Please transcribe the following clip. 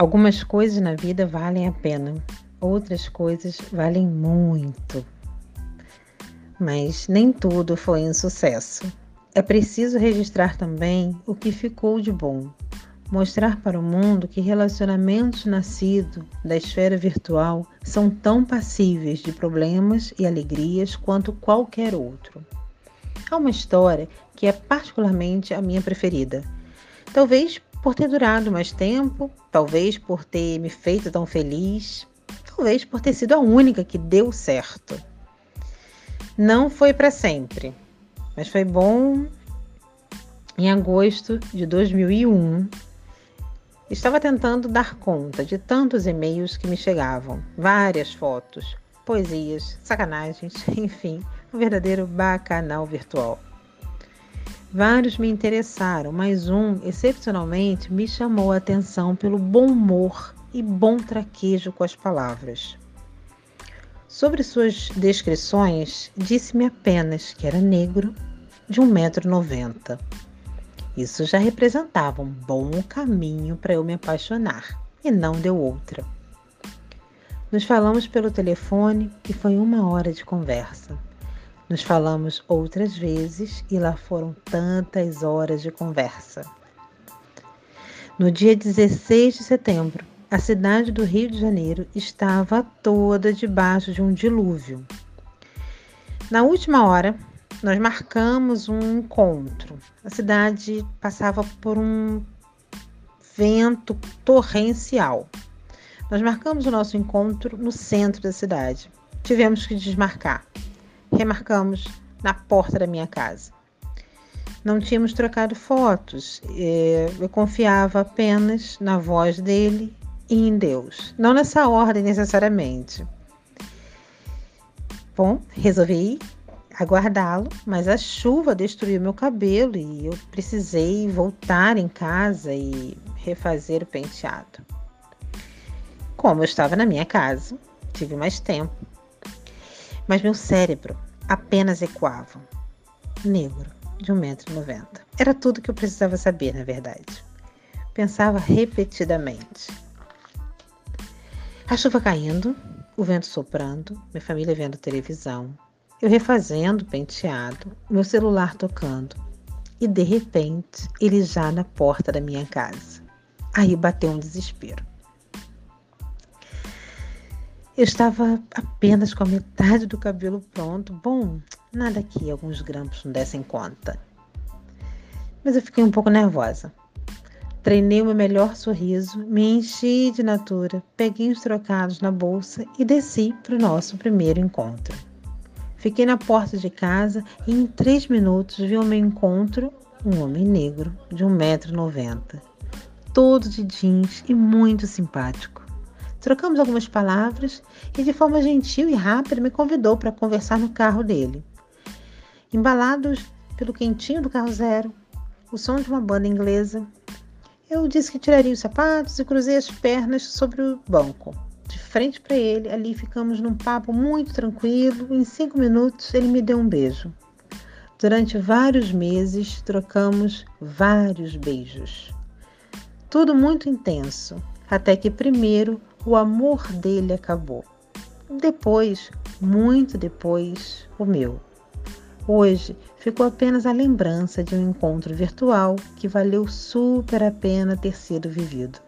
Algumas coisas na vida valem a pena, outras coisas valem muito. Mas nem tudo foi um sucesso. É preciso registrar também o que ficou de bom. Mostrar para o mundo que relacionamentos nascidos da esfera virtual são tão passíveis de problemas e alegrias quanto qualquer outro. Há uma história que é particularmente a minha preferida. Talvez por ter durado mais tempo, talvez por ter me feito tão feliz, talvez por ter sido a única que deu certo. Não foi para sempre, mas foi bom. Em agosto de 2001, estava tentando dar conta de tantos e-mails que me chegavam, várias fotos, poesias, sacanagens, enfim, um verdadeiro bacanal virtual. Vários me interessaram, mas um, excepcionalmente, me chamou a atenção pelo bom humor e bom traquejo com as palavras. Sobre suas descrições, disse-me apenas que era negro, de 1,90m. Isso já representava um bom caminho para eu me apaixonar, e não deu outra. Nos falamos pelo telefone e foi uma hora de conversa. Nos falamos outras vezes e lá foram tantas horas de conversa. No dia 16 de setembro, a cidade do Rio de Janeiro estava toda debaixo de um dilúvio. Na última hora, nós marcamos um encontro. A cidade passava por um vento torrencial. Nós marcamos o nosso encontro no centro da cidade. Tivemos que desmarcar remarcamos na porta da minha casa. Não tínhamos trocado fotos, eu confiava apenas na voz dele e em Deus. Não nessa ordem necessariamente. Bom, resolvi aguardá-lo, mas a chuva destruiu meu cabelo e eu precisei voltar em casa e refazer o penteado. Como eu estava na minha casa, tive mais tempo mas meu cérebro apenas ecoava. Negro, de 1,90m. Era tudo que eu precisava saber, na verdade. Pensava repetidamente. A chuva caindo, o vento soprando, minha família vendo televisão, eu refazendo penteado, meu celular tocando. E de repente, ele já na porta da minha casa. Aí bateu um desespero. Eu estava apenas com a metade do cabelo pronto. Bom, nada que alguns grampos não dessem conta. Mas eu fiquei um pouco nervosa. Treinei o meu melhor sorriso, me enchi de natura, peguei os trocados na bolsa e desci para o nosso primeiro encontro. Fiquei na porta de casa e em três minutos vi ao meu encontro um homem negro de 1,90m, todo de jeans e muito simpático. Trocamos algumas palavras e, de forma gentil e rápida, me convidou para conversar no carro dele. Embalados pelo quentinho do carro zero, o som de uma banda inglesa, eu disse que tiraria os sapatos e cruzei as pernas sobre o banco. De frente para ele, ali ficamos num papo muito tranquilo. Em cinco minutos, ele me deu um beijo. Durante vários meses, trocamos vários beijos. Tudo muito intenso, até que primeiro o amor dele acabou. Depois, muito depois, o meu. Hoje ficou apenas a lembrança de um encontro virtual que valeu super a pena ter sido vivido.